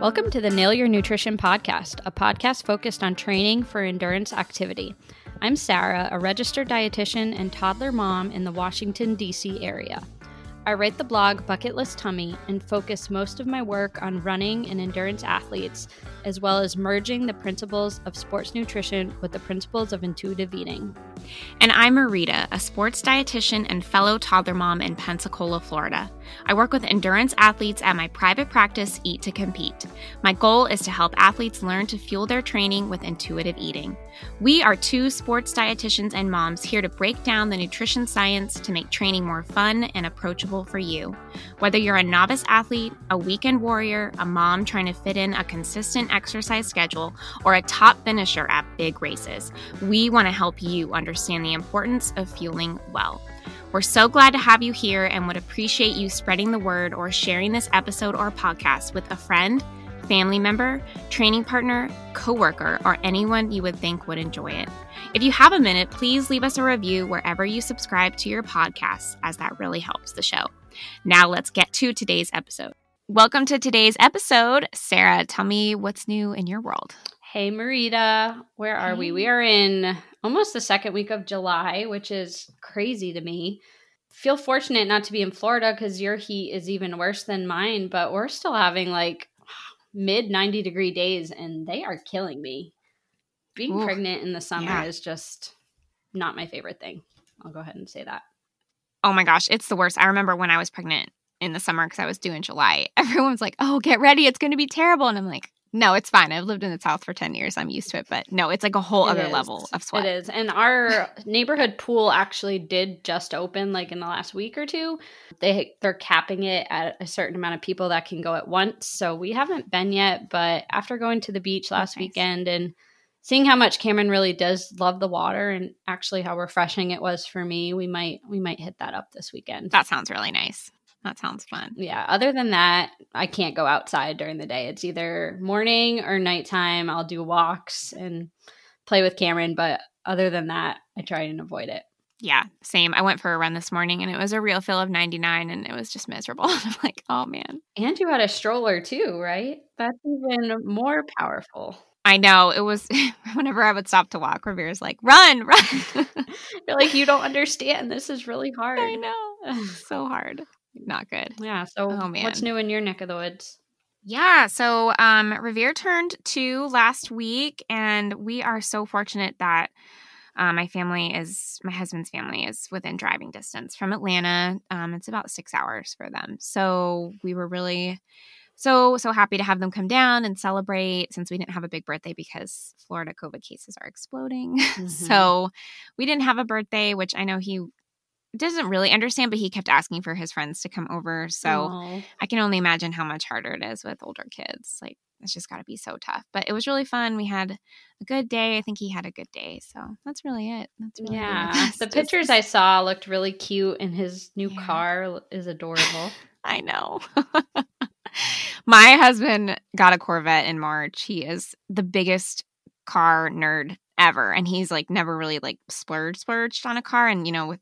Welcome to the Nail Your Nutrition podcast, a podcast focused on training for endurance activity. I'm Sarah, a registered dietitian and toddler mom in the Washington, D.C. area. I write the blog Bucket List Tummy and focus most of my work on running and endurance athletes, as well as merging the principles of sports nutrition with the principles of intuitive eating. And I'm Marita, a sports dietitian and fellow toddler mom in Pensacola, Florida. I work with endurance athletes at my private practice, Eat to Compete. My goal is to help athletes learn to fuel their training with intuitive eating. We are two sports dietitians and moms here to break down the nutrition science to make training more fun and approachable for you. Whether you're a novice athlete, a weekend warrior, a mom trying to fit in a consistent exercise schedule, or a top finisher at big races, we want to help you understand the importance of fueling well. We're so glad to have you here and would appreciate you spreading the word or sharing this episode or podcast with a friend, family member, training partner, coworker, or anyone you would think would enjoy it. If you have a minute, please leave us a review wherever you subscribe to your podcast, as that really helps the show. Now let's get to today's episode. Welcome to today's episode. Sarah, tell me what's new in your world. Hey, Marita, where are Hey. we? We are in almost the second week of July, which is crazy to me. Feel fortunate not to be in Florida because your heat is even worse than mine, but we're still having like mid 90 degree days and they are killing me. Being Ooh, pregnant in the summer yeah. is just not my favorite thing. I'll go ahead and say that. Oh my gosh, it's the worst. I remember when I was pregnant in the summer because I was due in July. Everyone was like, "Oh, get ready, it's going to be terrible," and I'm like, "No, it's fine. I've lived in the South for ten years. I'm used to it." But no, it's like a whole It other is. level of sweat. It is. And our neighborhood pool actually did just open like in the last week or two. They they're capping it at a certain amount of people that can go at once. So we haven't been yet, but after going to the beach last nice. weekend and seeing how much Cameron really does love the water and actually how refreshing it was for me, we might we might hit that up this weekend. That sounds really nice. That sounds fun. yeah, other than that, I can't go outside during the day. It's either morning or nighttime. I'll do walks and play with Cameron, but other than that, I try and avoid it. Yeah, same. I went for a run this morning and it was a real feel of 99 and it was just miserable. I'm like, "Oh man." And you had a stroller too, right? That's even more powerful. I know. It was whenever I would stop to walk, Revera's like, "Run, run." You're like, you don't understand. This is really hard. I know. So hard. Not good. Yeah. So, Oh, man. what's new in your neck of the woods? Yeah, so um Revere turned two last week and we are so fortunate that uh, my family is my husband's family is within driving distance from Atlanta. Um, it's about six hours for them. So we were really so so happy to have them come down and celebrate since we didn't have a big birthday because Florida COVID cases are exploding. Mm-hmm. so we didn't have a birthday, which I know he doesn't really understand, but he kept asking for his friends to come over. So Aw. I can only imagine how much harder it is with older kids. Like it's just got to be so tough. But it was really fun. We had a good day. I think he had a good day. So that's really it. That's really yeah. it. The Just- pictures I saw looked really cute, and his new Yeah. car is adorable. I know. My husband got a Corvette in March. He is the biggest car nerd ever, and he's like never really like splurged splurged on a car. And you know, with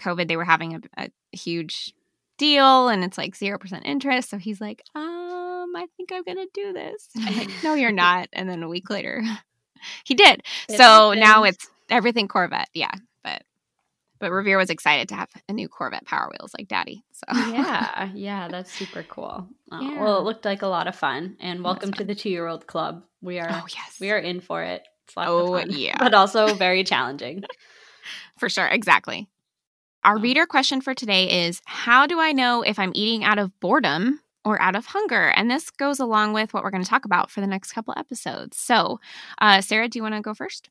COVID, they were having a, a huge deal, and it's like zero percent interest. So he's like, um, I think I'm gonna do this. And I'm like, no, you're not. And then a week later, he did. It so now it's everything Corvette. Yeah, but but Revere was excited to have a new Corvette Power Wheels like Daddy. So yeah, yeah, that's super cool. Uh, Yeah. Well, it looked like a lot of fun, and welcome to fun. the two-year-old club. We are oh yes, we are in for it. Oh, yeah. but also very challenging. For sure, exactly. Our Oh. reader question for today is How do I know if I'm eating out of boredom or out of hunger? And this goes along with what we're going to talk about for the next couple episodes. So, uh, Sarah, do you want to go first?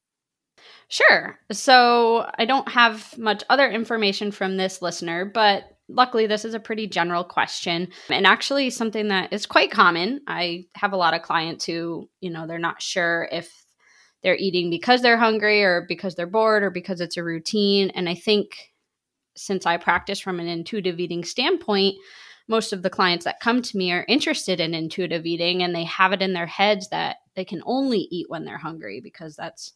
Sure. So I don't have much other information from this listener, but luckily this is a pretty general question and actually something that is quite common. I have a lot of clients who, you know, they're not sure if they're eating because they're hungry or because they're bored or because it's a routine. And I think since I practice from an intuitive eating standpoint, most of the clients that come to me are interested in intuitive eating and they have it in their heads that they can only eat when they're hungry because that's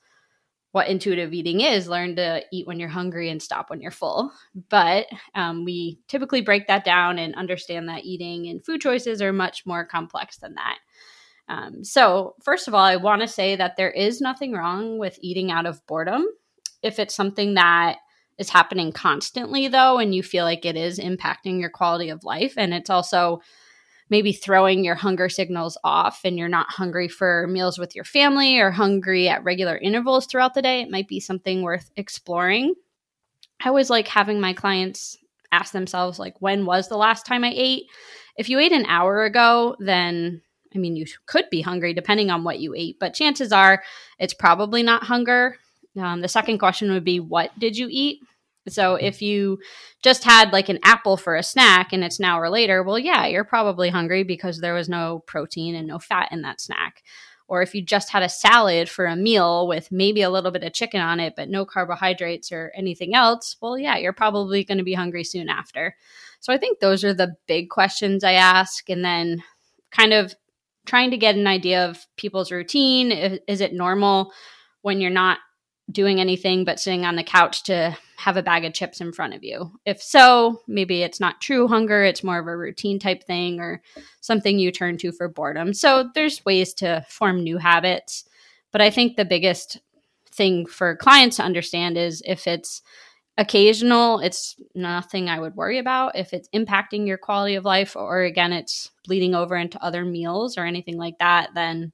what intuitive eating is learn to eat when you're hungry and stop when you're full. But um, we typically break that down and understand that eating and food choices are much more complex than that. Um, so, first of all, I want to say that there is nothing wrong with eating out of boredom. If it's something that is happening constantly, though, and you feel like it is impacting your quality of life, and it's also maybe throwing your hunger signals off and you're not hungry for meals with your family or hungry at regular intervals throughout the day, it might be something worth exploring. I always like having my clients ask themselves, like, when was the last time I ate? If you ate an hour ago, then I mean, you could be hungry depending on what you ate, but chances are it's probably not hunger. Um, the second question would be, what did you eat? So if you just had like an apple for a snack and it's an hour later, well, yeah, you're probably hungry because there was no protein and no fat in that snack. Or if you just had a salad for a meal with maybe a little bit of chicken on it, but no carbohydrates or anything else, well, yeah, you're probably going to be hungry soon after. So I think those are the big questions I ask. And then kind of trying to get an idea of people's routine. Is it normal when you're not doing anything but sitting on the couch to have a bag of chips in front of you? If so, maybe it's not true hunger, it's more of a routine type thing or something you turn to for boredom. So there's ways to form new habits. But I think the biggest thing for clients to understand is if it's occasional, it's nothing I would worry about. If it's impacting your quality of life, or again, it's bleeding over into other meals or anything like that, then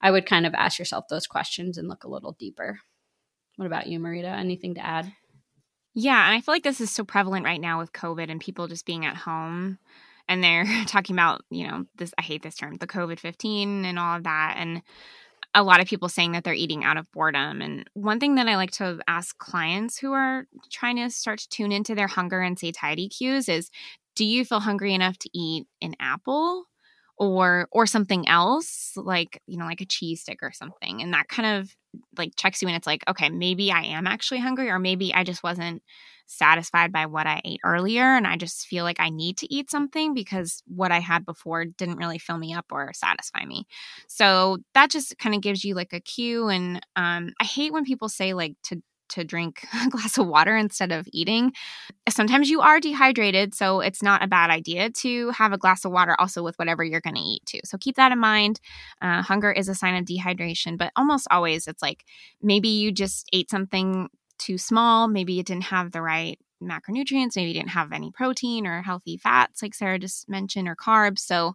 I would kind of ask yourself those questions and look a little deeper. What about you, Marita? Anything to add? Yeah, and I feel like this is so prevalent right now with COVID and people just being at home and they're talking about, you know, this I hate this term, the COVID 15 and all of that. And a lot of people saying that they're eating out of boredom. And one thing that I like to ask clients who are trying to start to tune into their hunger and satiety cues is do you feel hungry enough to eat an apple? or or something else like you know like a cheese stick or something and that kind of like checks you and it's like okay maybe i am actually hungry or maybe i just wasn't satisfied by what i ate earlier and i just feel like i need to eat something because what i had before didn't really fill me up or satisfy me. So that just kind of gives you like a cue and um, i hate when people say like to to drink a glass of water instead of eating. Sometimes you are dehydrated, so it's not a bad idea to have a glass of water also with whatever you're going to eat too. So keep that in mind. Uh, hunger is a sign of dehydration, but almost always it's like maybe you just ate something too small, maybe it didn't have the right macronutrients, maybe you didn't have any protein or healthy fats, like Sarah just mentioned, or carbs. So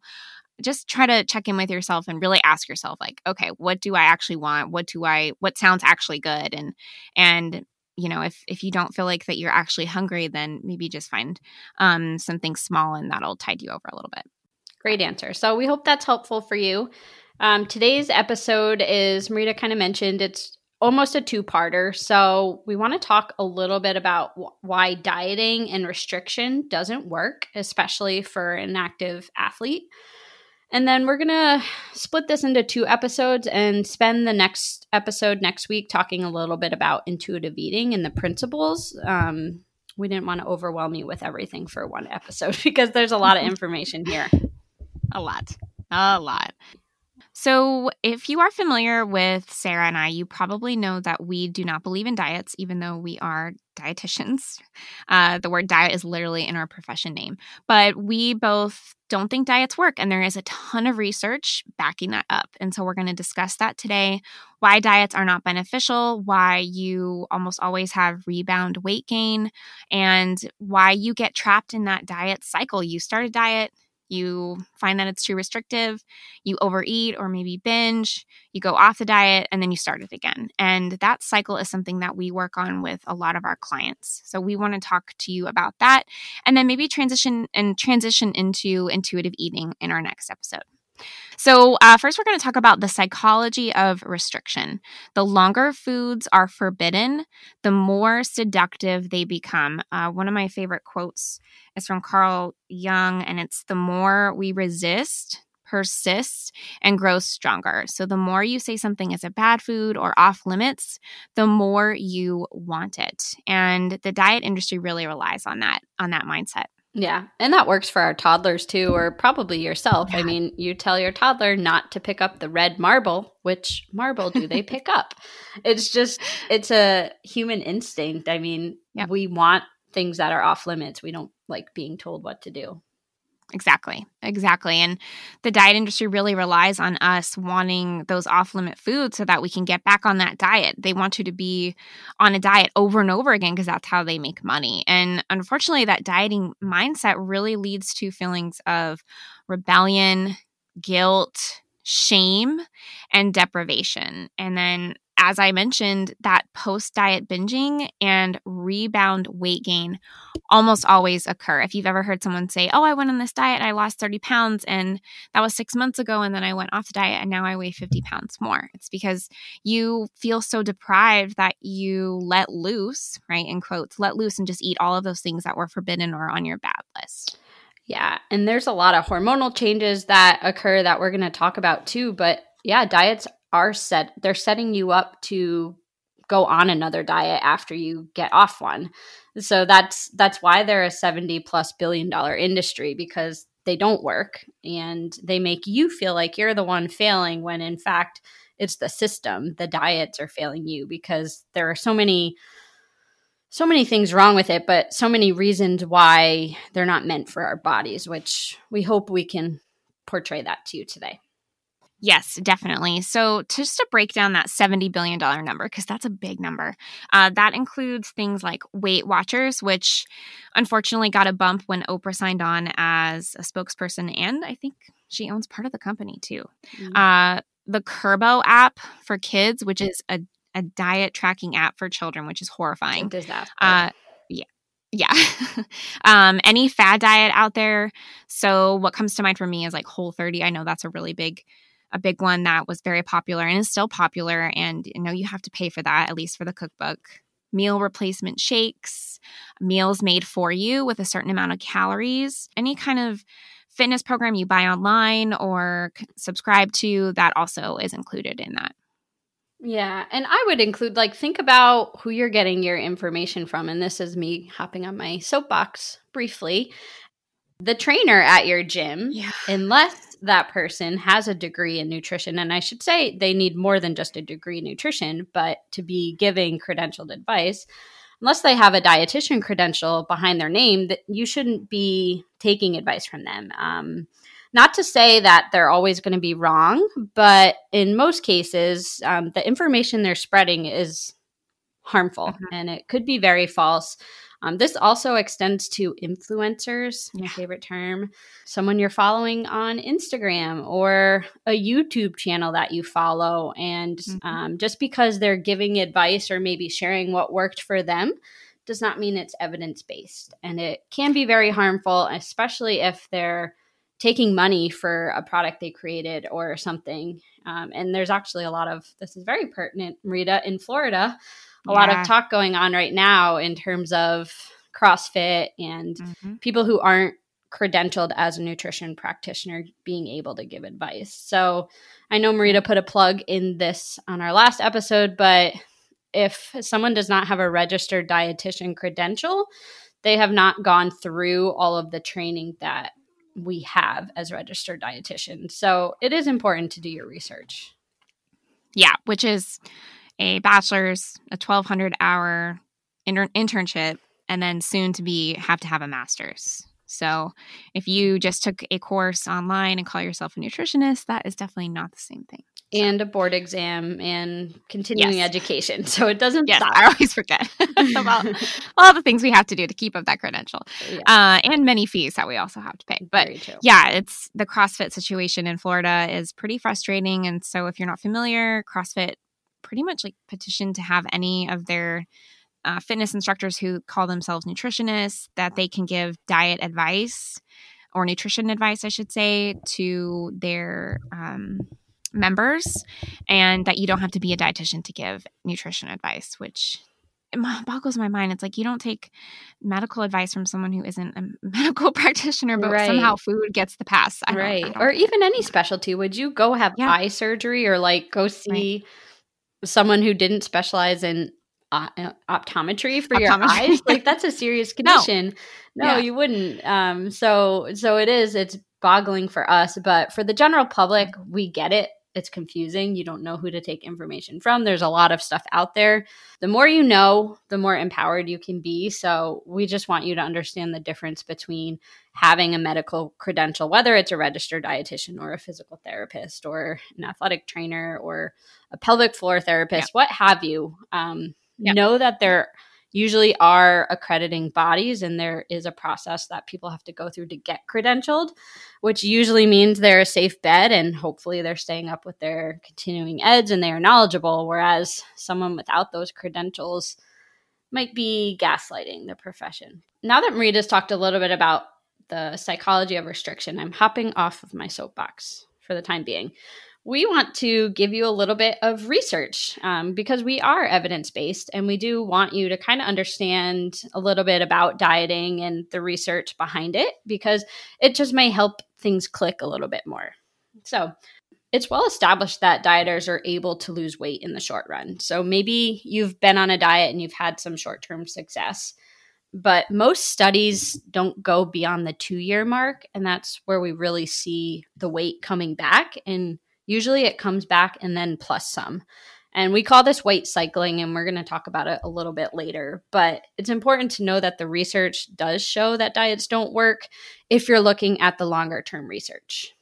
just try to check in with yourself and really ask yourself like okay what do i actually want? What do i what sounds actually good? And and you know if if you don't feel like that you're actually hungry then maybe just find um something small and that'll tide you over a little bit. Great answer. So we hope that's helpful for you. Um, today's episode is marita kind of mentioned it's almost a two-parter. So we want to talk a little bit about why dieting and restriction doesn't work especially for an active athlete and then we're going to split this into two episodes and spend the next episode next week talking a little bit about intuitive eating and the principles. Um, we didn't want to overwhelm you with everything for one episode because there's a lot of information here. a lot. A lot. So, if you are familiar with Sarah and I, you probably know that we do not believe in diets, even though we are dietitians. Uh, the word diet is literally in our profession name. But we both don't think diets work, and there is a ton of research backing that up. And so, we're going to discuss that today why diets are not beneficial, why you almost always have rebound weight gain, and why you get trapped in that diet cycle. You start a diet, you find that it's too restrictive, you overeat or maybe binge, you go off the diet, and then you start it again. And that cycle is something that we work on with a lot of our clients. So we want to talk to you about that and then maybe transition and transition into intuitive eating in our next episode. So, uh, first, we're going to talk about the psychology of restriction. The longer foods are forbidden, the more seductive they become. Uh, one of my favorite quotes is from Carl Jung, and it's the more we resist, persist and grow stronger. So the more you say something is a bad food or off limits, the more you want it. And the diet industry really relies on that on that mindset. Yeah. And that works for our toddlers too, or probably yourself. Yeah. I mean, you tell your toddler not to pick up the red marble. Which marble do they pick up? It's just, it's a human instinct. I mean, yeah. we want things that are off limits. We don't like being told what to do. Exactly. Exactly. And the diet industry really relies on us wanting those off limit foods so that we can get back on that diet. They want you to be on a diet over and over again because that's how they make money. And unfortunately, that dieting mindset really leads to feelings of rebellion, guilt, shame, and deprivation. And then as I mentioned, that post diet binging and rebound weight gain almost always occur. If you've ever heard someone say, Oh, I went on this diet, I lost 30 pounds, and that was six months ago, and then I went off the diet and now I weigh 50 pounds more. It's because you feel so deprived that you let loose, right? In quotes, let loose and just eat all of those things that were forbidden or on your bad list. Yeah. And there's a lot of hormonal changes that occur that we're going to talk about too. But yeah, diets are set they're setting you up to go on another diet after you get off one. So that's that's why they're a 70 plus billion dollar industry because they don't work and they make you feel like you're the one failing when in fact it's the system. The diets are failing you because there are so many so many things wrong with it, but so many reasons why they're not meant for our bodies, which we hope we can portray that to you today. Yes, definitely. So, just to break down that $70 billion number, because that's a big number, uh, that includes things like Weight Watchers, which unfortunately got a bump when Oprah signed on as a spokesperson. And I think she owns part of the company too. Mm-hmm. Uh, the Kurbo app for kids, which is a, a diet tracking app for children, which is horrifying. Disaster. Uh, yeah. Yeah. um, any fad diet out there. So, what comes to mind for me is like Whole 30. I know that's a really big a big one that was very popular and is still popular. And you know, you have to pay for that, at least for the cookbook. Meal replacement shakes, meals made for you with a certain amount of calories, any kind of fitness program you buy online or subscribe to, that also is included in that. Yeah. And I would include, like, think about who you're getting your information from. And this is me hopping on my soapbox briefly. The trainer at your gym, yeah. unless that person has a degree in nutrition. And I should say they need more than just a degree in nutrition, but to be giving credentialed advice, unless they have a dietitian credential behind their name, that you shouldn't be taking advice from them. Um, not to say that they're always going to be wrong, but in most cases, um, the information they're spreading is harmful mm-hmm. and it could be very false. Um, this also extends to influencers, my favorite term, someone you're following on Instagram or a YouTube channel that you follow. And mm-hmm. um, just because they're giving advice or maybe sharing what worked for them does not mean it's evidence based. And it can be very harmful, especially if they're taking money for a product they created or something. Um, and there's actually a lot of this is very pertinent, Rita, in Florida a yeah. lot of talk going on right now in terms of CrossFit and mm-hmm. people who aren't credentialed as a nutrition practitioner being able to give advice. So I know Marita put a plug in this on our last episode, but if someone does not have a registered dietitian credential, they have not gone through all of the training that we have as registered dietitians. So it is important to do your research. Yeah, which is a bachelor's, a 1200 hour inter- internship, and then soon to be have to have a master's. So if you just took a course online and call yourself a nutritionist, that is definitely not the same thing. So. And a board exam and continuing yes. education. So it doesn't yes, stop. I always forget about all the things we have to do to keep up that credential. Yeah. Uh, and many fees that we also have to pay. But yeah, it's the CrossFit situation in Florida is pretty frustrating. And so if you're not familiar, CrossFit pretty much like petitioned to have any of their uh, fitness instructors who call themselves nutritionists that they can give diet advice or nutrition advice, I should say, to their um, members, and that you don't have to be a dietitian to give nutrition advice, which boggles my mind. It's like you don't take medical advice from someone who isn't a medical practitioner, but right. somehow food gets the pass. Right. or even any specialty. Would you go have yeah. eye surgery or like go see right someone who didn't specialize in uh, optometry for optometry. your eyes? Like that's a serious condition. No, no yeah. you wouldn't. Um so so it is it's boggling for us but for the general public we get it it's confusing. You don't know who to take information from. There's a lot of stuff out there. The more you know, the more empowered you can be. So we just want you to understand the difference between having a medical credential, whether it's a registered dietitian or a physical therapist or an athletic trainer or a pelvic floor therapist, what have you. Um, Know that there usually are accrediting bodies and there is a process that people have to go through to get credentialed which usually means they're a safe bed and hopefully they're staying up with their continuing eds and they are knowledgeable whereas someone without those credentials might be gaslighting the profession. Now that marita's talked a little bit about the psychology of restriction i'm hopping off of my soapbox for the time being we want to give you a little bit of research um, because we are evidence based and we do want you to kind of understand a little bit about dieting and the research behind it because it just may help things click a little bit more. So, it's well established that dieters are able to lose weight in the short run. So, maybe you've been on a diet and you've had some short term success but most studies don't go beyond the two year mark and that's where we really see the weight coming back and Usually it comes back and then plus some. And we call this weight cycling, and we're going to talk about it a little bit later. But it's important to know that the research does show that diets don't work if you're looking at the longer term research.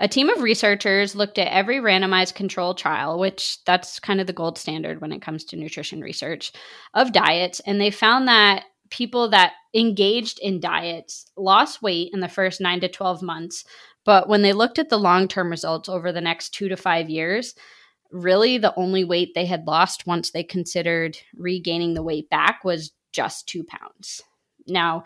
A team of researchers looked at every randomized control trial, which that's kind of the gold standard when it comes to nutrition research of diets, and they found that people that engaged in diets lost weight in the first 9 to 12 months but when they looked at the long term results over the next two to five years, really the only weight they had lost once they considered regaining the weight back was just two pounds. Now,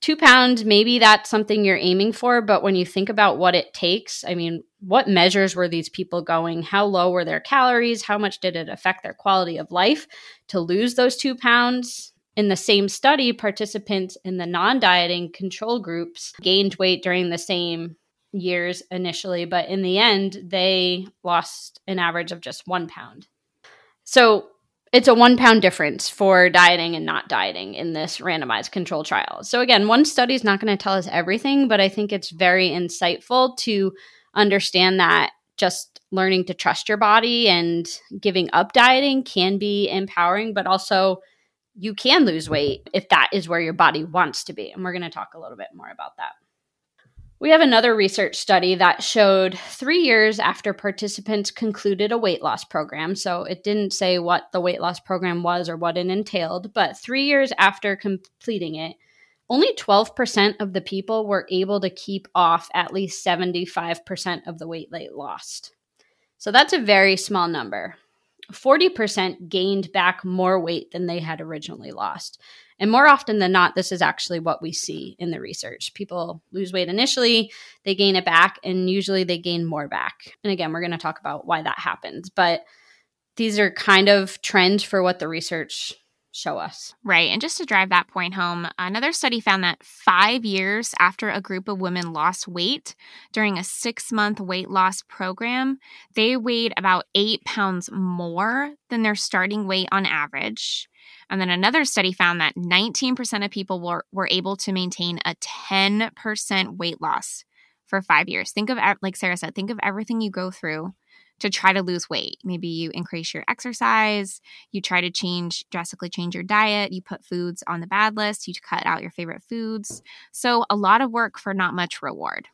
two pounds, maybe that's something you're aiming for, but when you think about what it takes, I mean, what measures were these people going? How low were their calories? How much did it affect their quality of life to lose those two pounds? In the same study, participants in the non dieting control groups gained weight during the same years initially, but in the end, they lost an average of just one pound. So it's a one pound difference for dieting and not dieting in this randomized control trial. So, again, one study is not going to tell us everything, but I think it's very insightful to understand that just learning to trust your body and giving up dieting can be empowering, but also you can lose weight if that is where your body wants to be. And we're going to talk a little bit more about that. We have another research study that showed three years after participants concluded a weight loss program. So it didn't say what the weight loss program was or what it entailed, but three years after completing it, only 12% of the people were able to keep off at least 75% of the weight they lost. So that's a very small number. 40% gained back more weight than they had originally lost. And more often than not, this is actually what we see in the research. People lose weight initially, they gain it back, and usually they gain more back. And again, we're going to talk about why that happens. But these are kind of trends for what the research show us. Right. And just to drive that point home, another study found that five years after a group of women lost weight during a six month weight loss program, they weighed about eight pounds more than their starting weight on average. And then another study found that 19% of people were, were able to maintain a 10% weight loss for five years. Think of, like Sarah said, think of everything you go through to try to lose weight. Maybe you increase your exercise, you try to change, drastically change your diet, you put foods on the bad list, you cut out your favorite foods. So, a lot of work for not much reward.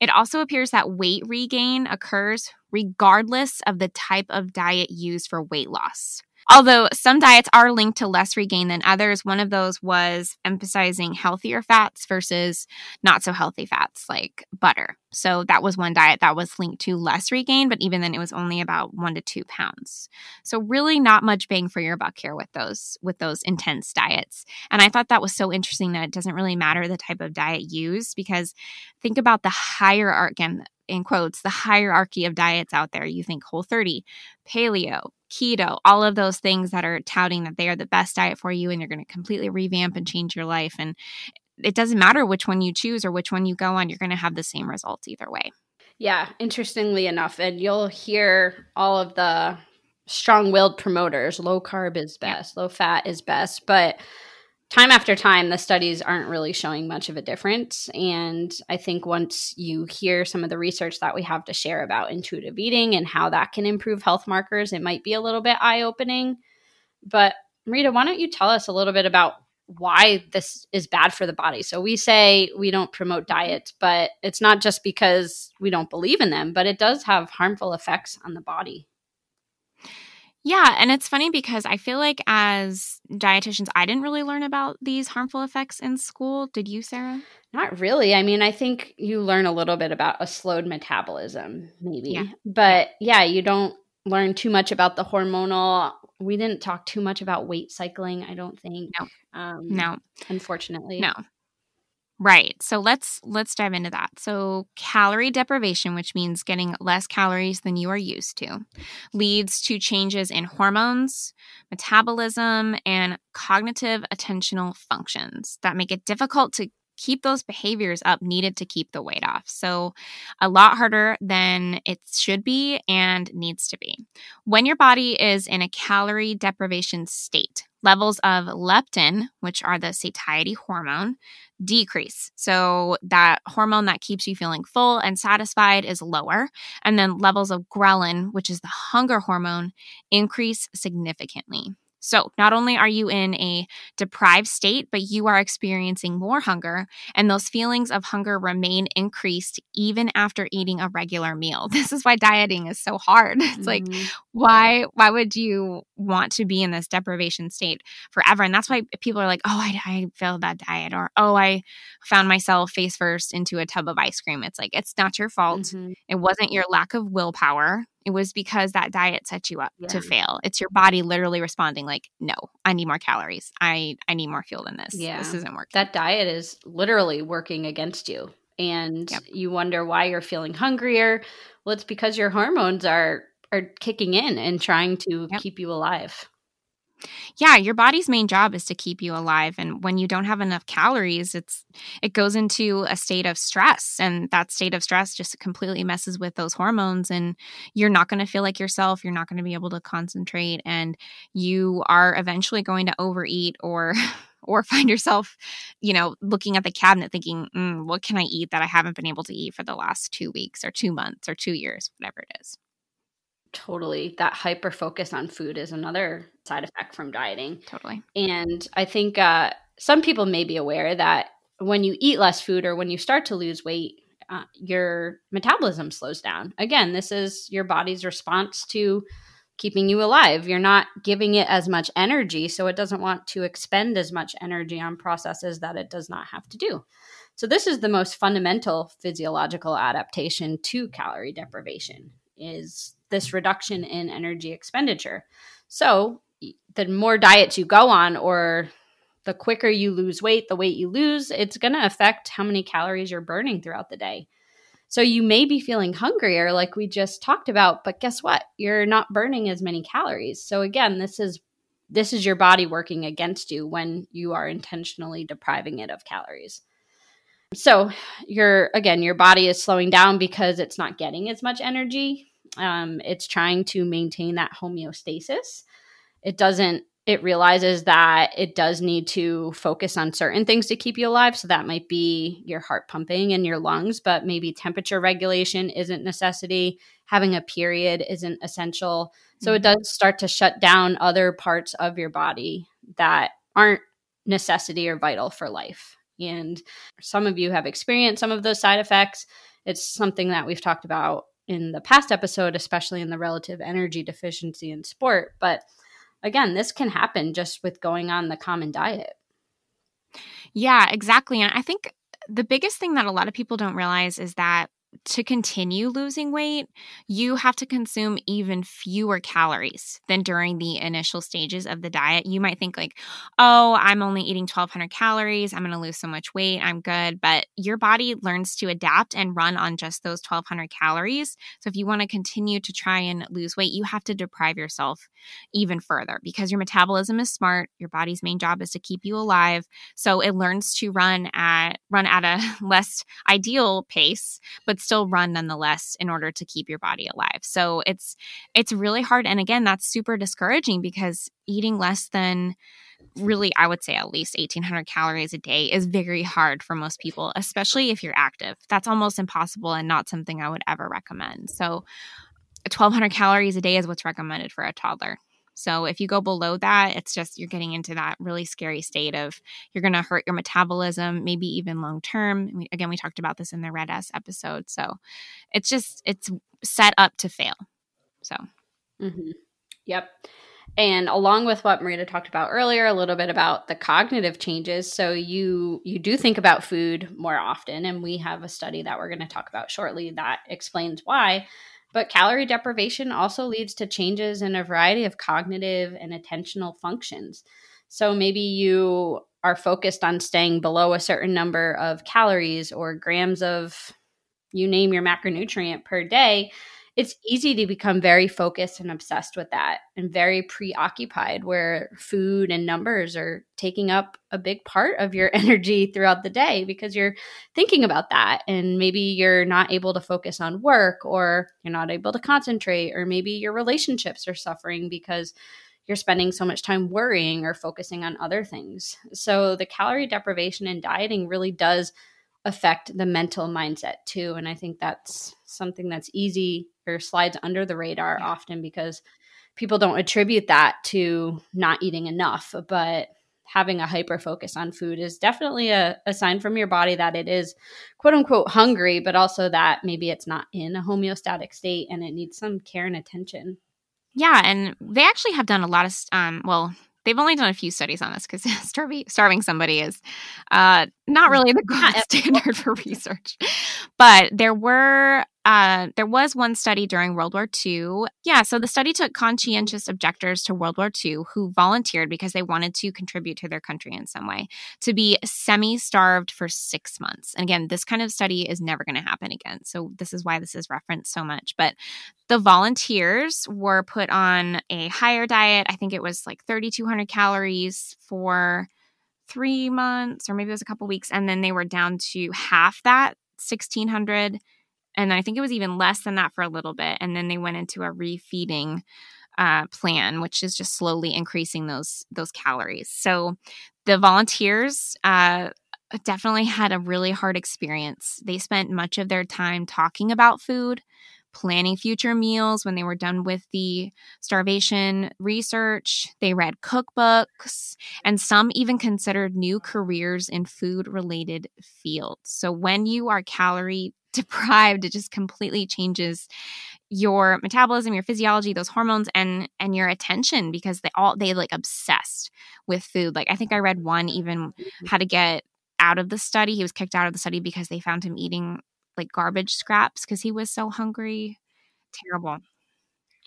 It also appears that weight regain occurs regardless of the type of diet used for weight loss. Although some diets are linked to less regain than others, one of those was emphasizing healthier fats versus not so healthy fats like butter. So that was one diet that was linked to less regain, but even then it was only about one to two pounds. So really not much bang for your buck here with those with those intense diets. And I thought that was so interesting that it doesn't really matter the type of diet used because think about the again in quotes the hierarchy of diets out there. You think whole 30, paleo, keto, all of those things that are touting that they are the best diet for you and you're going to completely revamp and change your life. And it doesn't matter which one you choose or which one you go on, you're going to have the same results either way. Yeah, interestingly enough, and you'll hear all of the strong willed promoters low carb is best, yeah. low fat is best. But time after time, the studies aren't really showing much of a difference. And I think once you hear some of the research that we have to share about intuitive eating and how that can improve health markers, it might be a little bit eye opening. But Rita, why don't you tell us a little bit about why this is bad for the body? So we say we don't promote diets, but it's not just because we don't believe in them, but it does have harmful effects on the body. Yeah, and it's funny because I feel like as dietitians, I didn't really learn about these harmful effects in school. Did you, Sarah? Not really. I mean, I think you learn a little bit about a slowed metabolism, maybe. Yeah. But yeah, you don't learn too much about the hormonal. We didn't talk too much about weight cycling, I don't think. No. Um, no. Unfortunately. No. Right. So let's let's dive into that. So calorie deprivation, which means getting less calories than you are used to, leads to changes in hormones, metabolism, and cognitive attentional functions that make it difficult to keep those behaviors up needed to keep the weight off. So, a lot harder than it should be and needs to be. When your body is in a calorie deprivation state, levels of leptin, which are the satiety hormone, decrease. So that hormone that keeps you feeling full and satisfied is lower. And then levels of ghrelin, which is the hunger hormone, increase significantly. So, not only are you in a deprived state, but you are experiencing more hunger, and those feelings of hunger remain increased even after eating a regular meal. This is why dieting is so hard. It's mm-hmm. like why why would you want to be in this deprivation state forever? And that's why people are like, "Oh, I, I failed that diet," or "Oh, I found myself face first into a tub of ice cream." It's like it's not your fault. Mm-hmm. It wasn't your lack of willpower. It was because that diet set you up yeah. to fail. It's your body literally responding like, "No, I need more calories. I I need more fuel than this. Yeah. This isn't working." That diet is literally working against you. And yep. you wonder why you're feeling hungrier. Well, it's because your hormones are are kicking in and trying to yep. keep you alive. Yeah, your body's main job is to keep you alive and when you don't have enough calories, it's it goes into a state of stress and that state of stress just completely messes with those hormones and you're not going to feel like yourself, you're not going to be able to concentrate and you are eventually going to overeat or or find yourself, you know, looking at the cabinet thinking, mm, what can I eat that I haven't been able to eat for the last 2 weeks or 2 months or 2 years, whatever it is. Totally. That hyper focus on food is another side effect from dieting. Totally. And I think uh, some people may be aware that when you eat less food or when you start to lose weight, uh, your metabolism slows down. Again, this is your body's response to keeping you alive. You're not giving it as much energy, so it doesn't want to expend as much energy on processes that it does not have to do. So, this is the most fundamental physiological adaptation to calorie deprivation is this reduction in energy expenditure. So, the more diets you go on or the quicker you lose weight, the weight you lose, it's going to affect how many calories you're burning throughout the day. So you may be feeling hungrier like we just talked about, but guess what? You're not burning as many calories. So again, this is this is your body working against you when you are intentionally depriving it of calories. So, your again, your body is slowing down because it's not getting as much energy um, it's trying to maintain that homeostasis. It doesn't, it realizes that it does need to focus on certain things to keep you alive. So that might be your heart pumping and your lungs, but maybe temperature regulation isn't necessity. Having a period isn't essential. So it mm-hmm. does start to shut down other parts of your body that aren't necessity or vital for life. And some of you have experienced some of those side effects. It's something that we've talked about in the past episode, especially in the relative energy deficiency in sport. But again, this can happen just with going on the common diet. Yeah, exactly. And I think the biggest thing that a lot of people don't realize is that to continue losing weight, you have to consume even fewer calories than during the initial stages of the diet. You might think, like, oh, I'm only eating 1200 calories. I'm going to lose so much weight. I'm good. But your body learns to adapt and run on just those 1200 calories. So if you want to continue to try and lose weight, you have to deprive yourself even further because your metabolism is smart. Your body's main job is to keep you alive. So it learns to run at run at a less ideal pace, but still run nonetheless in order to keep your body alive. So it's it's really hard and again that's super discouraging because eating less than really, I would say at least 1800 calories a day is very hard for most people, especially if you're active. That's almost impossible and not something I would ever recommend. So, 1200 calories a day is what's recommended for a toddler. So if you go below that, it's just you're getting into that really scary state of you're going to hurt your metabolism, maybe even long term. Again, we talked about this in the Red S episode. So it's just it's set up to fail. So, mm-hmm. yep. And along with what Marita talked about earlier, a little bit about the cognitive changes. So you you do think about food more often, and we have a study that we're going to talk about shortly that explains why. But calorie deprivation also leads to changes in a variety of cognitive and attentional functions. So maybe you are focused on staying below a certain number of calories or grams of you name your macronutrient per day it's easy to become very focused and obsessed with that and very preoccupied where food and numbers are taking up a big part of your energy throughout the day because you're thinking about that and maybe you're not able to focus on work or you're not able to concentrate or maybe your relationships are suffering because you're spending so much time worrying or focusing on other things. So the calorie deprivation and dieting really does affect the mental mindset too and I think that's something that's easy or slides under the radar yeah. often because people don't attribute that to not eating enough but having a hyper focus on food is definitely a, a, sign from your body that it is quote unquote hungry but also that maybe it's not in a homeostatic state and it needs some care and attention yeah and they actually have done a lot of um well they've only done a few studies on this because starving, starving somebody is uh, not really the gold standard for research. But there were uh, there was one study during World War II. Yeah, so the study took conscientious objectors to World War II who volunteered because they wanted to contribute to their country in some way to be semi starved for six months. And again, this kind of study is never going to happen again. So this is why this is referenced so much. But the volunteers were put on a higher diet. I think it was like 3,200 calories for three months, or maybe it was a couple weeks. And then they were down to half that, 1,600 and I think it was even less than that for a little bit. And then they went into a refeeding uh, plan, which is just slowly increasing those those calories. So the volunteers uh, definitely had a really hard experience. They spent much of their time talking about food, planning future meals when they were done with the starvation research. They read cookbooks, and some even considered new careers in food related fields. So, when you are calorie deprived it just completely changes your metabolism your physiology those hormones and and your attention because they all they like obsessed with food. Like i think i read one even mm-hmm. to get out of the study. He was kicked out of the study because they found him eating like garbage scraps because he was so hungry. Terrible.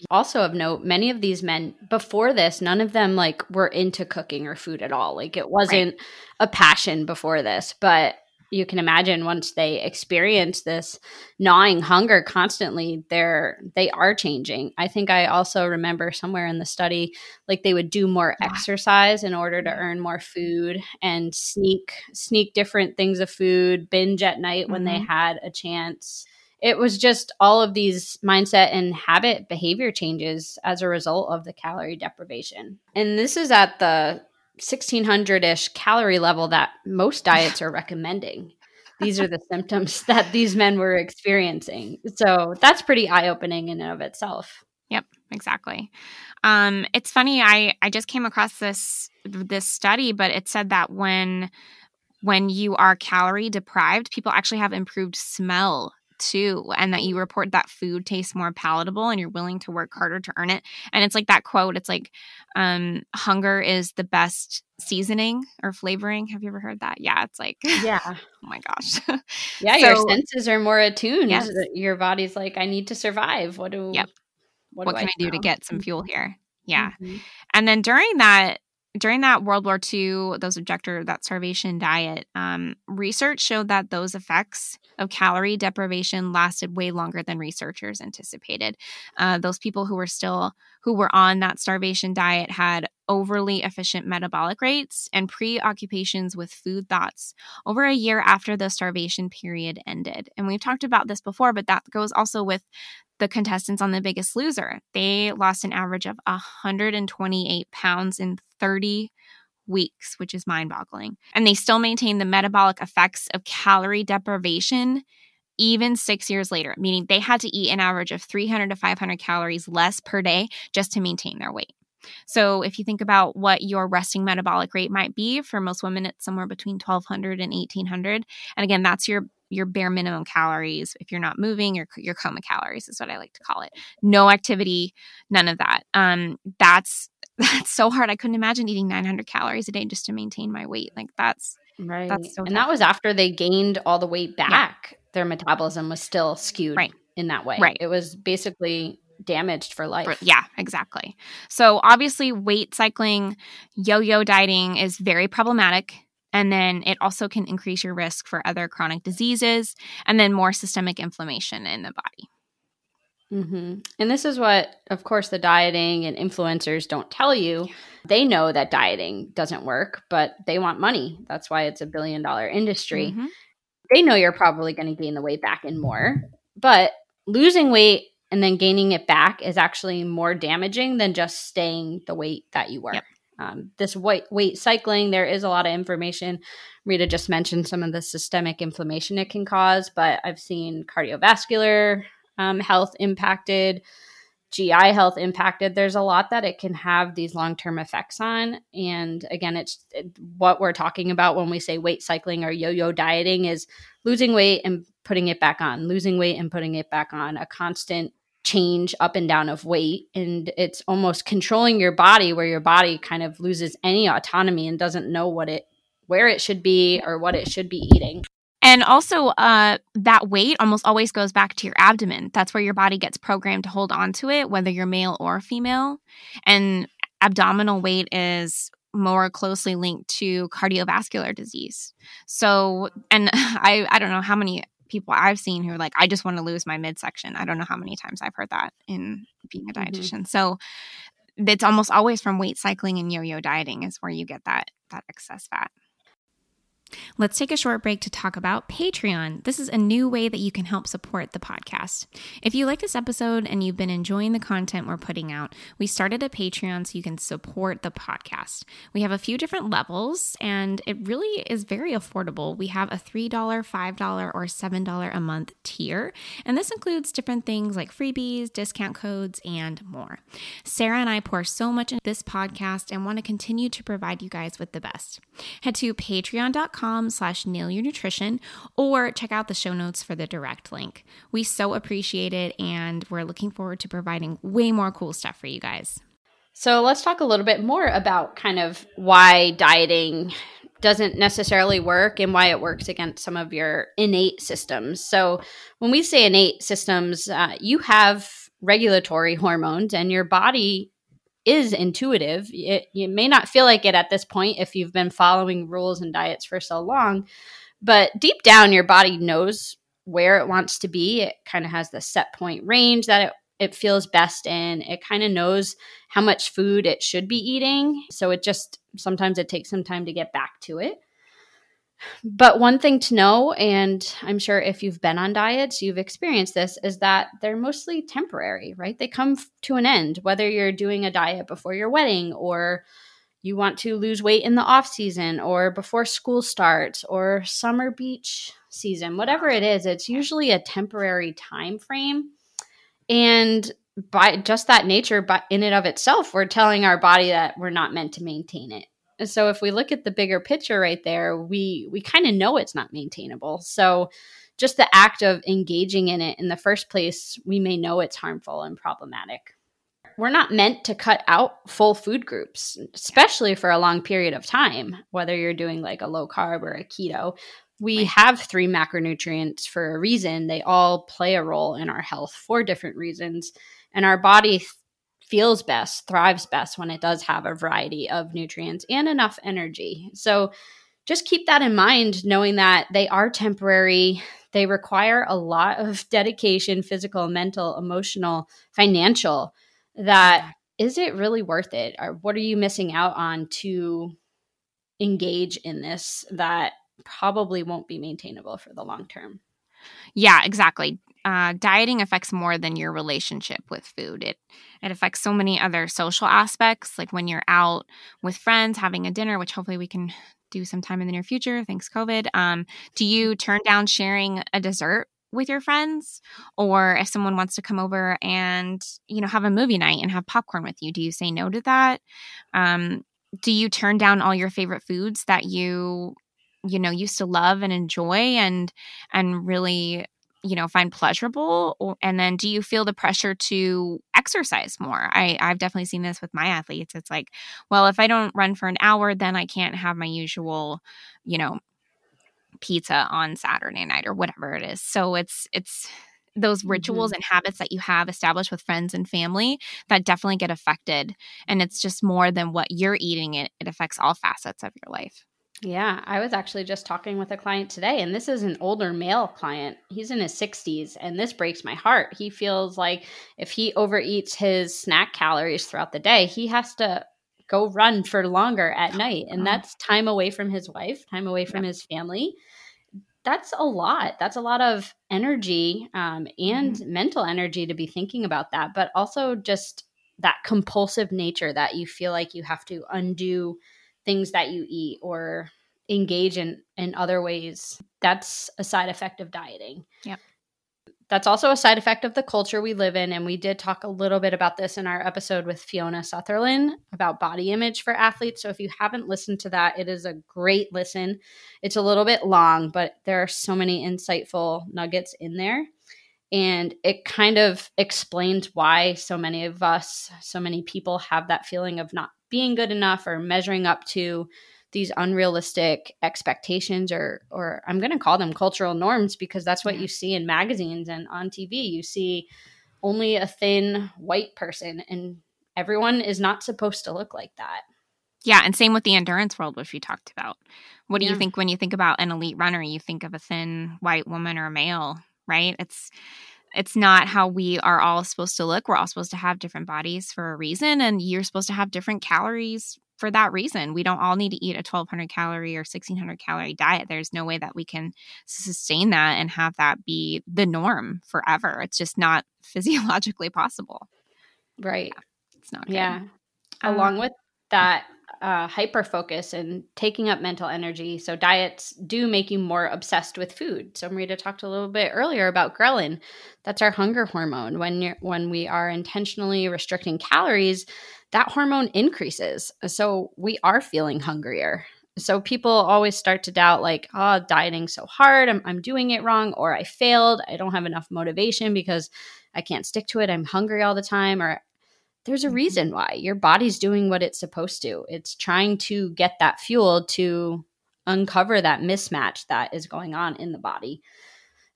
Also of note many of these men before this none of them like were into cooking or food at all. Like it wasn't right. a passion before this but you can imagine once they experience this gnawing hunger constantly they're they are changing i think i also remember somewhere in the study like they would do more exercise in order to earn more food and sneak sneak different things of food binge at night when mm-hmm. they had a chance it was just all of these mindset and habit behavior changes as a result of the calorie deprivation. And this is at the 1600 ish calorie level that most diets are recommending. These are the symptoms that these men were experiencing. So that's pretty eye opening in and of itself. Yep, exactly. Um, it's funny. I I just came across this this study, but it said that when when you are calorie deprived, people actually have improved smell too and that you report that food tastes more palatable and you're willing to work harder to earn it. And it's like that quote it's like um hunger is the best seasoning or flavoring. Have you ever heard that? Yeah it's like yeah. oh my gosh. Yeah so, your senses are more attuned yes. your body's like i need to survive. What do yep. what, what do can I, I do to get some fuel here? Yeah. Mm-hmm. and then during that during that World War II, those objector that starvation diet, um, research showed that those effects of calorie deprivation lasted way longer than researchers anticipated. Uh, those people who were still who were on that starvation diet had overly efficient metabolic rates and preoccupations with food thoughts over a year after the starvation period ended. And we've talked about this before, but that goes also with the contestants on The Biggest Loser. They lost an average of 128 pounds in 30 weeks, which is mind boggling. And they still maintain the metabolic effects of calorie deprivation even six years later, meaning they had to eat an average of 300 to 500 calories less per day just to maintain their weight. So, if you think about what your resting metabolic rate might be, for most women, it's somewhere between 1200 and 1800. And again, that's your your bare minimum calories. If you're not moving, your your coma calories is what I like to call it. No activity, none of that. Um, that's that's so hard. I couldn't imagine eating 900 calories a day just to maintain my weight. Like that's right. That's so and tough. that was after they gained all the weight back. Yeah their metabolism was still skewed right. in that way. Right. It was basically damaged for life. Yeah, exactly. So obviously weight cycling, yo-yo dieting is very problematic. And then it also can increase your risk for other chronic diseases and then more systemic inflammation in the body. Mm-hmm. And this is what, of course, the dieting and influencers don't tell you. Yeah. They know that dieting doesn't work, but they want money. That's why it's a billion dollar industry. Mm-hmm they know you're probably going to gain the weight back and more. But losing weight and then gaining it back is actually more damaging than just staying the weight that you were. Yep. Um, this weight weight cycling, there is a lot of information. Rita just mentioned some of the systemic inflammation it can cause, but I've seen cardiovascular um, health impacted. GI health impacted, there's a lot that it can have these long term effects on. And again, it's it, what we're talking about when we say weight cycling or yo yo dieting is losing weight and putting it back on, losing weight and putting it back on, a constant change up and down of weight. And it's almost controlling your body where your body kind of loses any autonomy and doesn't know what it where it should be or what it should be eating. And also, uh, that weight almost always goes back to your abdomen. That's where your body gets programmed to hold on to it, whether you're male or female. And abdominal weight is more closely linked to cardiovascular disease. So, and I, I don't know how many people I've seen who are like, I just want to lose my midsection. I don't know how many times I've heard that in being a mm-hmm. dietitian. Mm-hmm. So, it's almost always from weight cycling and yo-yo dieting is where you get that that excess fat. Let's take a short break to talk about Patreon. This is a new way that you can help support the podcast. If you like this episode and you've been enjoying the content we're putting out, we started a Patreon so you can support the podcast. We have a few different levels and it really is very affordable. We have a $3, $5, or $7 a month tier, and this includes different things like freebies, discount codes, and more. Sarah and I pour so much into this podcast and want to continue to provide you guys with the best. Head to patreon.com slash nail your nutrition or check out the show notes for the direct link. We so appreciate it and we're looking forward to providing way more cool stuff for you guys. So let's talk a little bit more about kind of why dieting doesn't necessarily work and why it works against some of your innate systems. So, when we say innate systems, uh, you have regulatory hormones, and your body is intuitive. It, you may not feel like it at this point if you've been following rules and diets for so long, but deep down, your body knows where it wants to be. It kind of has the set point range that it, it feels best in. It kind of knows how much food it should be eating. So it just sometimes it takes some time to get back to it. But one thing to know, and I'm sure if you've been on diets, you've experienced this, is that they're mostly temporary, right? They come to an end, whether you're doing a diet before your wedding or you want to lose weight in the off season or before school starts or summer beach season, whatever it is, it's usually a temporary time frame. And by just that nature, but in and of itself, we're telling our body that we're not meant to maintain it so if we look at the bigger picture right there, we we kind of know it's not maintainable. So just the act of engaging in it in the first place, we may know it's harmful and problematic. We're not meant to cut out full food groups, especially for a long period of time, whether you're doing like a low carb or a keto. We have three macronutrients for a reason. They all play a role in our health for different reasons. And our body feels best, thrives best when it does have a variety of nutrients and enough energy. So just keep that in mind, knowing that they are temporary. They require a lot of dedication, physical, mental, emotional, financial. That is it really worth it? Or what are you missing out on to engage in this that probably won't be maintainable for the long term? Yeah, exactly uh, dieting affects more than your relationship with food. It it affects so many other social aspects, like when you're out with friends having a dinner, which hopefully we can do sometime in the near future. Thanks, COVID. Um, do you turn down sharing a dessert with your friends, or if someone wants to come over and you know have a movie night and have popcorn with you, do you say no to that? Um, do you turn down all your favorite foods that you you know used to love and enjoy and and really you know find pleasurable or, and then do you feel the pressure to exercise more? I i've definitely seen this with my athletes. It's like well if i don't run for an hour then i can't have my usual you know pizza on saturday night or whatever it is. So it's it's those rituals mm-hmm. and habits that you have established with friends and family that definitely get affected and it's just more than what you're eating it it affects all facets of your life yeah, I was actually just talking with a client today, and this is an older male client. He's in his 60s, and this breaks my heart. He feels like if he overeats his snack calories throughout the day, he has to go run for longer at night. And that's time away from his wife, time away from his family. That's a lot. That's a lot of energy um, and mm-hmm. mental energy to be thinking about that, but also just that compulsive nature that you feel like you have to undo things that you eat or engage in in other ways that's a side effect of dieting. Yeah that's also a side effect of the culture we live in and we did talk a little bit about this in our episode with fiona sutherland about body image for athletes. So if you haven't listened to that it is a great listen. It's a little bit long but there are so many insightful nuggets in there. And it kind of explains why so many of us so many people have that feeling of not being good enough or measuring up to these unrealistic expectations or or I'm going to call them cultural norms because that's what you see in magazines and on TV you see only a thin white person and everyone is not supposed to look like that. Yeah, and same with the endurance world which we talked about. What do yeah. you think when you think about an elite runner you think of a thin white woman or a male, right? It's it's not how we are all supposed to look. We're all supposed to have different bodies for a reason, and you're supposed to have different calories for that reason. We don't all need to eat a 1200 calorie or 1600 calorie diet. There's no way that we can sustain that and have that be the norm forever. It's just not physiologically possible. Right. Yeah, it's not. Good. Yeah. Um, Along with that, uh, hyper focus and taking up mental energy. So diets do make you more obsessed with food. So Marita talked a little bit earlier about ghrelin. That's our hunger hormone. When you're when we are intentionally restricting calories, that hormone increases. So we are feeling hungrier. So people always start to doubt, like, oh, dieting so hard. I'm, I'm doing it wrong, or I failed. I don't have enough motivation because I can't stick to it. I'm hungry all the time, or there's a mm-hmm. reason why your body's doing what it's supposed to. It's trying to get that fuel to uncover that mismatch that is going on in the body.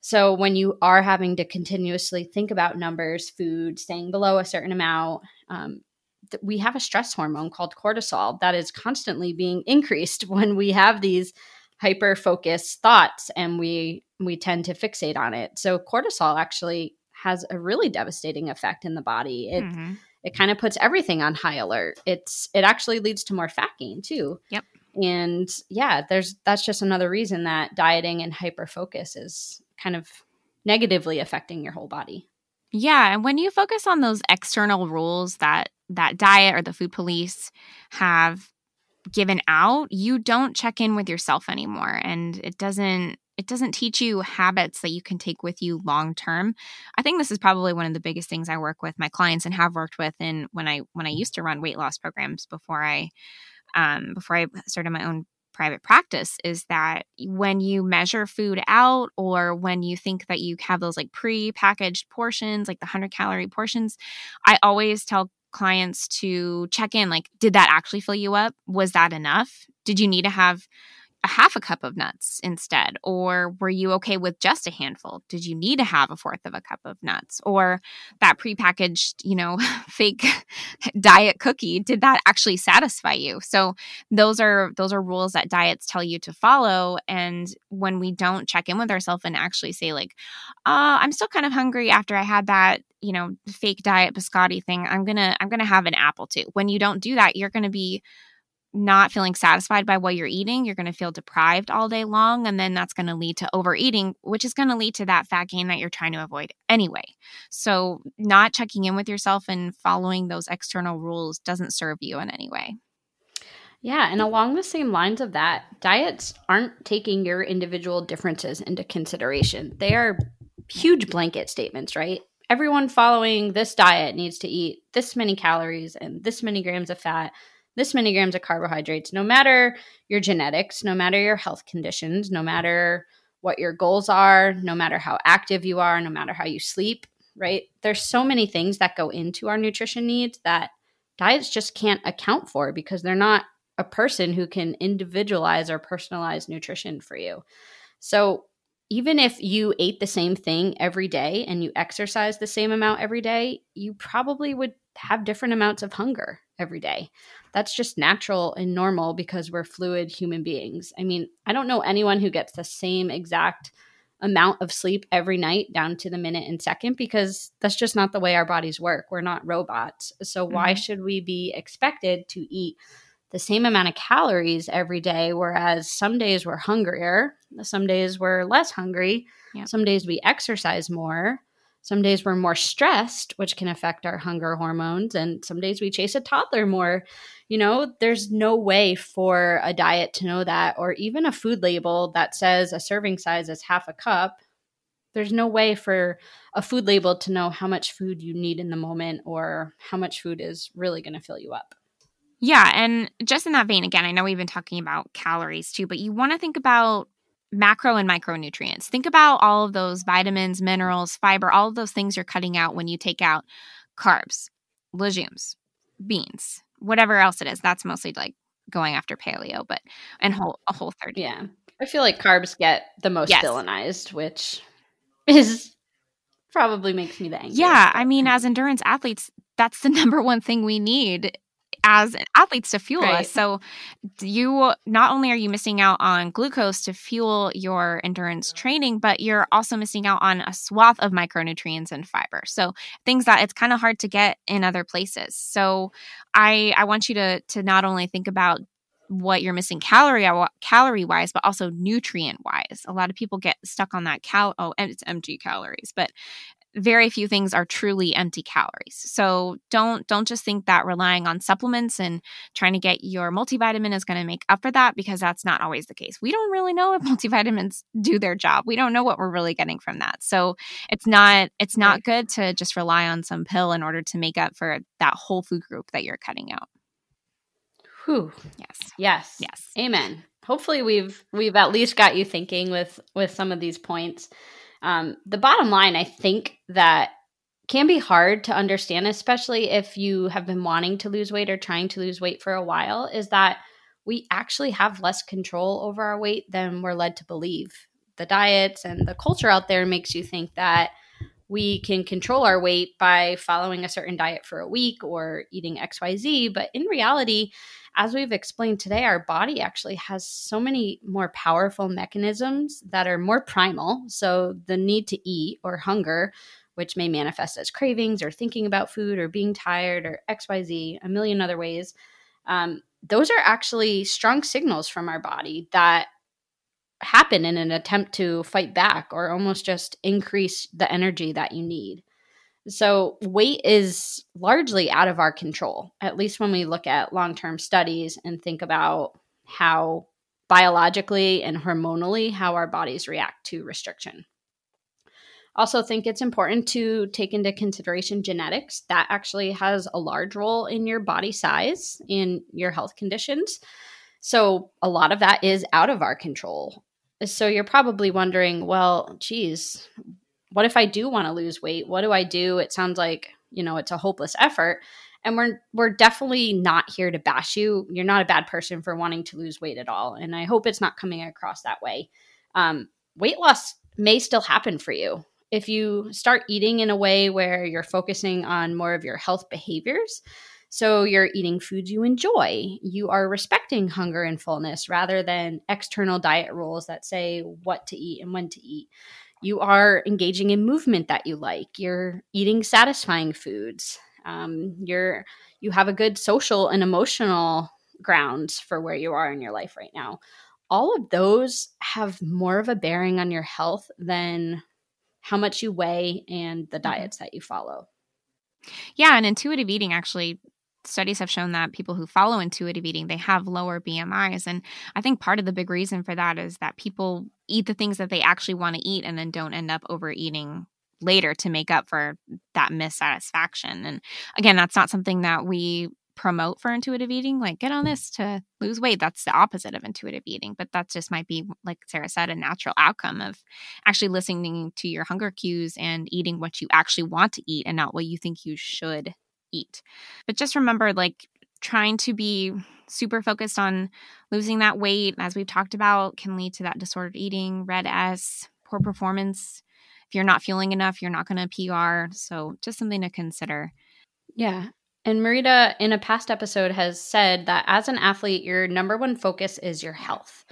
So when you are having to continuously think about numbers, food, staying below a certain amount, um, th- we have a stress hormone called cortisol that is constantly being increased when we have these hyper focused thoughts and we we tend to fixate on it. So cortisol actually has a really devastating effect in the body. It mm-hmm it kind of puts everything on high alert. It's it actually leads to more fat gain too. Yep. And yeah, there's that's just another reason that dieting and hyper focus is kind of negatively affecting your whole body. Yeah, and when you focus on those external rules that that diet or the food police have given out, you don't check in with yourself anymore and it doesn't it doesn't teach you habits that you can take with you long term. I think this is probably one of the biggest things I work with my clients and have worked with in when I when I used to run weight loss programs before I um, before I started my own private practice is that when you measure food out or when you think that you have those like pre-packaged portions like the 100 calorie portions i always tell clients to check in like did that actually fill you up? Was that enough? Did you need to have a half a cup of nuts instead? Or were you okay with just a handful? Did you need to have a fourth of a cup of nuts? Or that prepackaged, you know, fake diet cookie, did that actually satisfy you? So those are those are rules that diets tell you to follow. And when we don't check in with ourselves and actually say, like, uh, I'm still kind of hungry after I had that you know fake diet biscotti thing i'm gonna i'm gonna have an apple too when you don't do that you're gonna be not feeling satisfied by what you're eating, you're going to feel deprived all day long. And then that's going to lead to overeating, which is going to lead to that fat gain that you're trying to avoid anyway. So, not checking in with yourself and following those external rules doesn't serve you in any way. Yeah, and along the same lines of that, diets aren't taking your individual differences into consideration. They are huge blanket statements, right? Everyone following this diet needs to eat this many calories and this many grams of fat this many grams of carbohydrates, no matter your genetics, no matter your health conditions, no matter what your goals are, no matter how active you are, no matter how you sleep, right? There's so many things that go into our nutrition needs that diets just can't account for because they're not a person who can individualize or personalize nutrition for you. So, even if you ate the same thing every day and you exercise the same amount every day, you probably would have different amounts of hunger every day. That's just natural and normal because we're fluid human beings. I mean, I don't know anyone who gets the same exact amount of sleep every night down to the minute and second because that's just not the way our bodies work. We're not robots. So, mm-hmm. why should we be expected to eat the same amount of calories every day? Whereas some days we're hungrier, some days we're less hungry, yep. some days we exercise more. Some days we're more stressed, which can affect our hunger hormones. And some days we chase a toddler more. You know, there's no way for a diet to know that, or even a food label that says a serving size is half a cup. There's no way for a food label to know how much food you need in the moment or how much food is really going to fill you up. Yeah. And just in that vein, again, I know we've been talking about calories too, but you want to think about macro and micronutrients. Think about all of those vitamins, minerals, fiber, all of those things you're cutting out when you take out carbs, legumes, beans, whatever else it is. That's mostly like going after paleo, but and whole a whole 30. Yeah. I feel like carbs get the most yes. villainized, which is probably makes me the angriest. Yeah, I mean as endurance athletes, that's the number one thing we need as athletes to fuel right. us. So you not only are you missing out on glucose to fuel your endurance training, but you're also missing out on a swath of micronutrients and fiber. So things that it's kind of hard to get in other places. So I I want you to to not only think about what you're missing calorie uh, calorie wise, but also nutrient wise. A lot of people get stuck on that cal. Oh, and it's empty calories, but very few things are truly empty calories. So don't don't just think that relying on supplements and trying to get your multivitamin is going to make up for that because that's not always the case. We don't really know if multivitamins do their job. We don't know what we're really getting from that. So it's not it's not good to just rely on some pill in order to make up for that whole food group that you're cutting out. Whew. Yes. Yes. Yes. Amen. Hopefully we've we've at least got you thinking with with some of these points. Um, the bottom line, I think that can be hard to understand, especially if you have been wanting to lose weight or trying to lose weight for a while, is that we actually have less control over our weight than we're led to believe. The diets and the culture out there makes you think that we can control our weight by following a certain diet for a week or eating XYZ. But in reality, as we've explained today, our body actually has so many more powerful mechanisms that are more primal. So the need to eat or hunger, which may manifest as cravings or thinking about food or being tired or XYZ, a million other ways. Um, those are actually strong signals from our body that happen in an attempt to fight back or almost just increase the energy that you need. So, weight is largely out of our control, at least when we look at long term studies and think about how biologically and hormonally how our bodies react to restriction. Also, think it's important to take into consideration genetics. That actually has a large role in your body size, in your health conditions. So, a lot of that is out of our control. So, you're probably wondering, well, geez, what if I do want to lose weight? What do I do? It sounds like, you know, it's a hopeless effort. And we're we're definitely not here to bash you. You're not a bad person for wanting to lose weight at all. And I hope it's not coming across that way. Um, weight loss may still happen for you. If you start eating in a way where you're focusing on more of your health behaviors, so you're eating foods you enjoy. You are respecting hunger and fullness rather than external diet rules that say what to eat and when to eat you are engaging in movement that you like you're eating satisfying foods um, you're you have a good social and emotional grounds for where you are in your life right now. All of those have more of a bearing on your health than how much you weigh and the mm-hmm. diets that you follow. Yeah, and intuitive eating actually studies have shown that people who follow intuitive eating they have lower bmis and i think part of the big reason for that is that people eat the things that they actually want to eat and then don't end up overeating later to make up for that missatisfaction and again that's not something that we promote for intuitive eating like get on this to lose weight that's the opposite of intuitive eating but that just might be like sarah said a natural outcome of actually listening to your hunger cues and eating what you actually want to eat and not what you think you should eat. But just remember, like, trying to be super focused on losing that weight, as we've talked about, can lead to that disordered eating, RED-S, poor performance. If you're not feeling enough, you're not going to PR. So, just something to consider. Yeah. And Marita, in a past episode, has said that as an athlete, your number one focus is your health.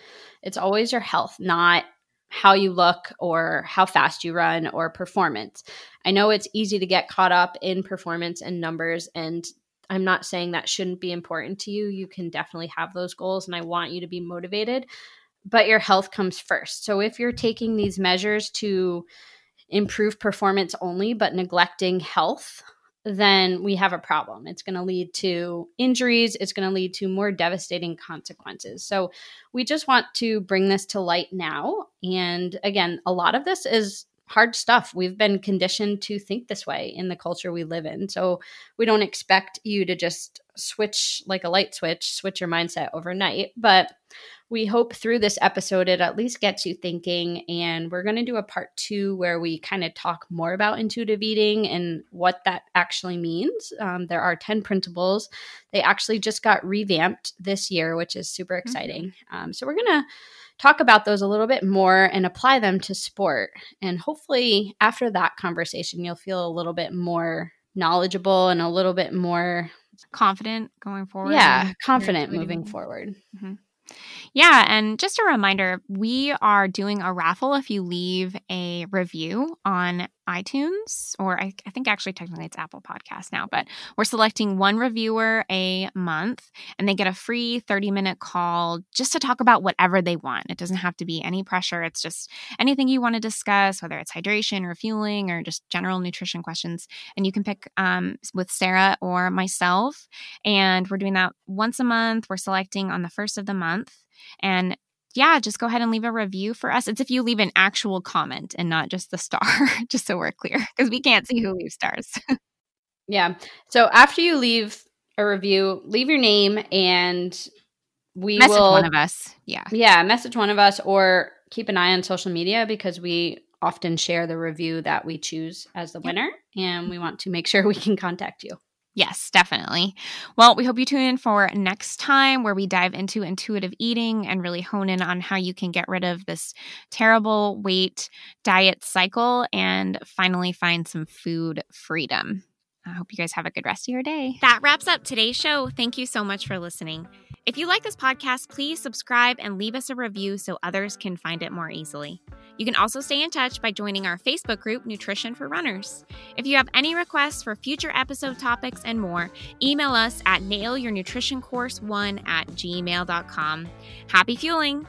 It's always your health, not how you look or how fast you run or performance. I know it's easy to get caught up in performance and numbers and I'm not saying that shouldn't be important to you. You can definitely have those goals and I want you to be motivated, but your health comes first. So if you're taking these measures to improve performance only but neglecting health, then we have a problem. It's going to lead to injuries, it's going to lead to more devastating consequences. So, we just want to bring this to light now. And again, a lot of this is hard stuff. We've been conditioned to think this way in the culture we live in. So, we don't expect you to just switch like a light switch, switch your mindset overnight. But we hope through this episode it at least gets you thinking. And we're going to do a part two where we kind of talk more about intuitive eating and what that actually means. Um, there are 10 principles. They actually just got revamped this year, which is super mm-hmm. exciting. Mm-hmm. Um, so we're going to talk about those a little bit more and apply them to sport. And hopefully, after that conversation, you'll feel a little bit more knowledgeable and a little bit more confident going forward. Yeah, confident moving forward. Mm-hmm. Yeah. And just a reminder, we are doing a raffle if you leave a review on iTunes, or I, I, think actually technically it's Apple Podcast now, but we're selecting one reviewer a month and they get a free 30 minute call just to talk about whatever they want. It doesn't have to be any pressure. It's just anything you want to discuss, whether it's hydration or fueling or just general nutrition questions. And you can pick um, with Sarah or myself. And we're doing that once a month. We're selecting on the first of the month. And yeah, just go ahead and leave a review for us. It's if you leave an actual comment and not just the star, just so we're clear, because we can't see who leaves stars. yeah. So after you leave a review, leave your name and we message will one of us. Yeah. Yeah. Message one of us or keep an eye on social media because we often share the review that we choose as the winner and we want to make sure we can contact you. Yes, definitely. Well, we hope you tune in for next time where we dive into intuitive eating and really hone in on how you can get rid of this terrible weight diet cycle and finally find some food freedom. I hope you guys have a good rest of your day. That wraps up today's show. Thank you so much for listening. If you like this podcast, please subscribe and leave us a review so others can find it more easily. You can also stay in touch by joining our Facebook group, Nutrition for Runners. If you have any requests for future episode topics and more, email us at nailyournutritioncourse1 at gmail.com. Happy fueling!